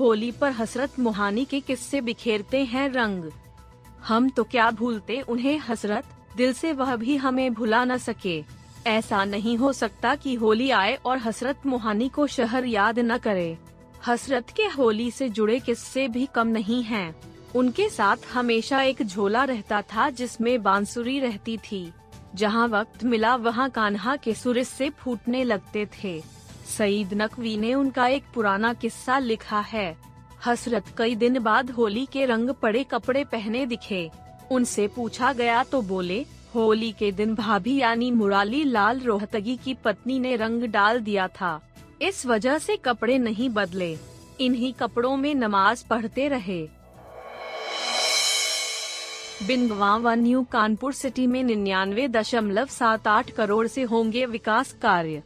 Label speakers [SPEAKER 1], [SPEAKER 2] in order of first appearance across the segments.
[SPEAKER 1] होली पर हसरत मुहानी के किस्से बिखेरते हैं रंग। हम तो क्या भूलते उन्हें हसरत? दिल से वह भी हमें भुला न सके। ऐसा नहीं हो सकता कि होली आए और हसरत मुहानी को शहर याद न करे। हसरत के होली से जुड़े किस्से भी कम नहीं हैं। उनके साथ हमेशा एक झोला रहता था जिसमें बांसुरी रहती थी। जहाँ वक्त मिला वहाँ कान्हा के सुर से फूटने लगते थे। सईद नकवी ने उनका एक पुराना किस्सा लिखा है। हसरत कई दिन बाद होली के रंग पड़े कपड़े पहने दिखे। उनसे पूछा गया तो बोले, होली के दिन भाभी यानी मुराली लाल रोहतगी की पत्नी ने रंग डाल दिया था। इस वजह से कपड़े नहीं बदले। इन्हीं कपड़ों में नमाज़ पढ़ते रहे। बिंगवा न्यू कानपुर सिटी में निन्यानवे दशमलव सात आठ करोड़ से होंगे विकास कार्य।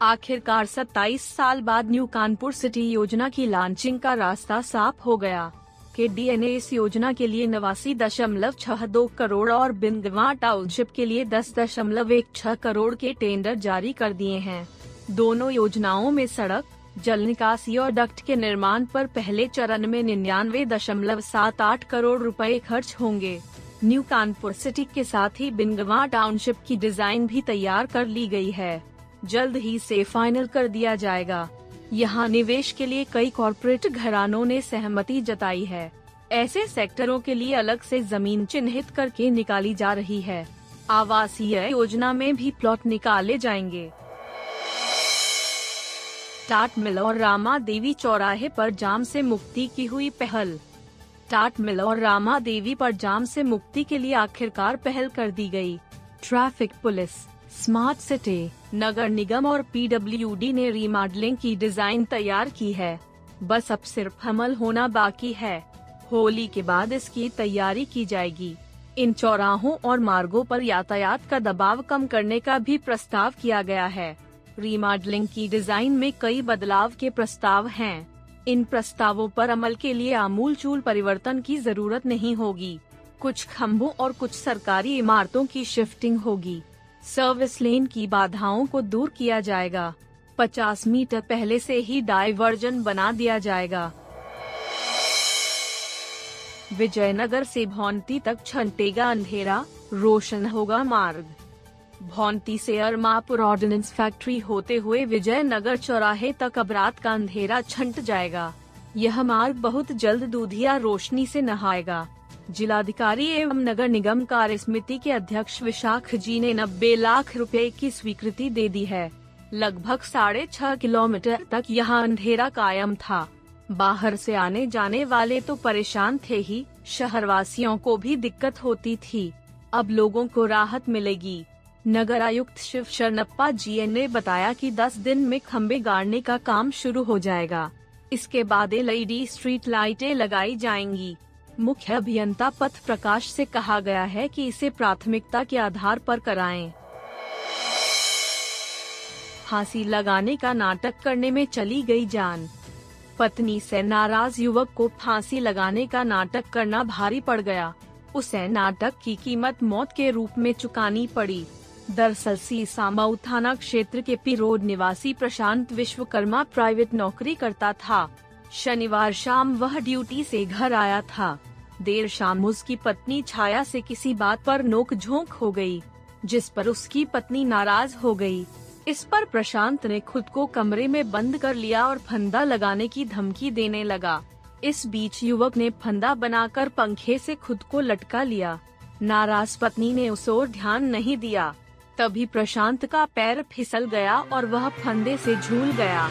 [SPEAKER 1] आखिरकार 27 साल बाद न्यू कानपुर सिटी योजना की लॉन्चिंग का रास्ता साफ़ हो गया। के डीएनए इस योजना के लिए नवासी दशमलव छह दो करोड़ और बिंदवा टाउनशिप के लिए दस दशमलव एक छह करोड़ के टेंडर जारी कर दिए हैं। दोनों योजनाओं में सड़क, जल निकासी और डक्ट के निर्माण पर पहले चरण में निन्यानवे दशमलव सात आठ करोड़ रुपए खर्च होंगे। न्यू कानपुर सिटी के साथ ही बिंगवा टाउनशिप की डिज़ाइन भी तैयार कर ली गई है। जल्द ही से फाइनल कर दिया जाएगा। यहाँ निवेश के लिए कई कॉरपोरेट घरानों ने सहमति जताई है। ऐसे सेक्टरों के लिए अलग से ज़मीन चिन्हित करके निकाली जा रही है। आवासीय योजना में भी प्लॉट निकाले जाएँगे। टाट मिल और रामा देवी चौराहे पर जाम से मुक्ति की हुई पहल। टाट मिल और रामा देवी पर जाम से मुक्ति के लिए आखिरकार पहल कर दी गई। ट्रैफ़िक पुलिस स्मार्ट सिटी, नगर निगम और पीडब्ल्यूडी ने रीमॉडलिंग की डिज़ाइन तैयार की है। बस अब सिर्फ़ अमल होना बाकी है। होली के बाद इसकी तैयारी की जाएगी। इन चौराहों और मार्गों पर यातायात का दबाव कम करने का भी प्रस्ताव किया गया है। रीमॉडलिंग की डिज़ाइन में कई बदलाव के प्रस्ताव हैं। इन प्रस्तावों पर अमल के लिए आमूल चूल परिवर्तन की ज़रूरत नहीं होगी। कुछ खम्भों और कुछ सरकारी इमारतों की शिफ्टिंग होगी। सर्विस लेन की बाधाओं को दूर किया जाएगा। 50 मीटर पहले से ही डाइवर्जन बना दिया जाएगा। विजयनगर से भौंती तक छंटेगा अंधेरा, रोशन होगा मार्ग। भौंती से अरमापुर ऑर्डिनेंस फैक्ट्री होते हुए विजयनगर चौराहे तक अब रात का अंधेरा छंट जाएगा। यह मार्ग बहुत जल्द दूधिया रोशनी से नहाएगा। जिलाधिकारी एवं नगर निगम कार्य समिति के अध्यक्ष विशाख जी ने नब्बे लाख रुपए की स्वीकृति दे दी है। लगभग साढ़े छह किलोमीटर तक यहाँ अंधेरा कायम था। बाहर से आने जाने वाले तो परेशान थे ही शहर वासियों को भी दिक्कत होती थी। अब लोगों को राहत मिलेगी। नगर आयुक्त शिव शरणप्पा जी ने बताया कि 10 दिन में खम्बे गाड़ने का काम शुरू हो जाएगा। इसके बाद एलईडी स्ट्रीट लाइटें लगाई जाएँगी। मुख्य अभियंता पथ प्रकाश से कहा गया है कि इसे प्राथमिकता के आधार पर कराएँ। फांसी लगाने का नाटक करने में चली गई जान। पत्नी से नाराज़ युवक को फांसी लगाने का नाटक करना भारी पड़ गया। उसे नाटक की कीमत मौत के रूप में चुकानी पड़ी। दरअसल सीसामऊ थाना क्षेत्र के पी रोड निवासी प्रशांत विश्वकर्मा प्राइवेट नौकरी करता था। शनिवार शाम वह ड्यूटी से घर आया था। देर शाम उसकी पत्नी छाया से किसी बात पर नोक झोंक हो गई, जिस पर उसकी पत्नी नाराज़ हो गई। इस पर प्रशांत ने खुद को कमरे में बंद कर लिया और फंदा लगाने की धमकी देने लगा। इस बीच युवक ने फंदा बनाकर पंखे से खुद को लटका लिया। नाराज़ पत्नी ने उस ओर ध्यान नहीं दिया। तभी प्रशांत का पैर फिसल गया और वह फंदे से झूल गया।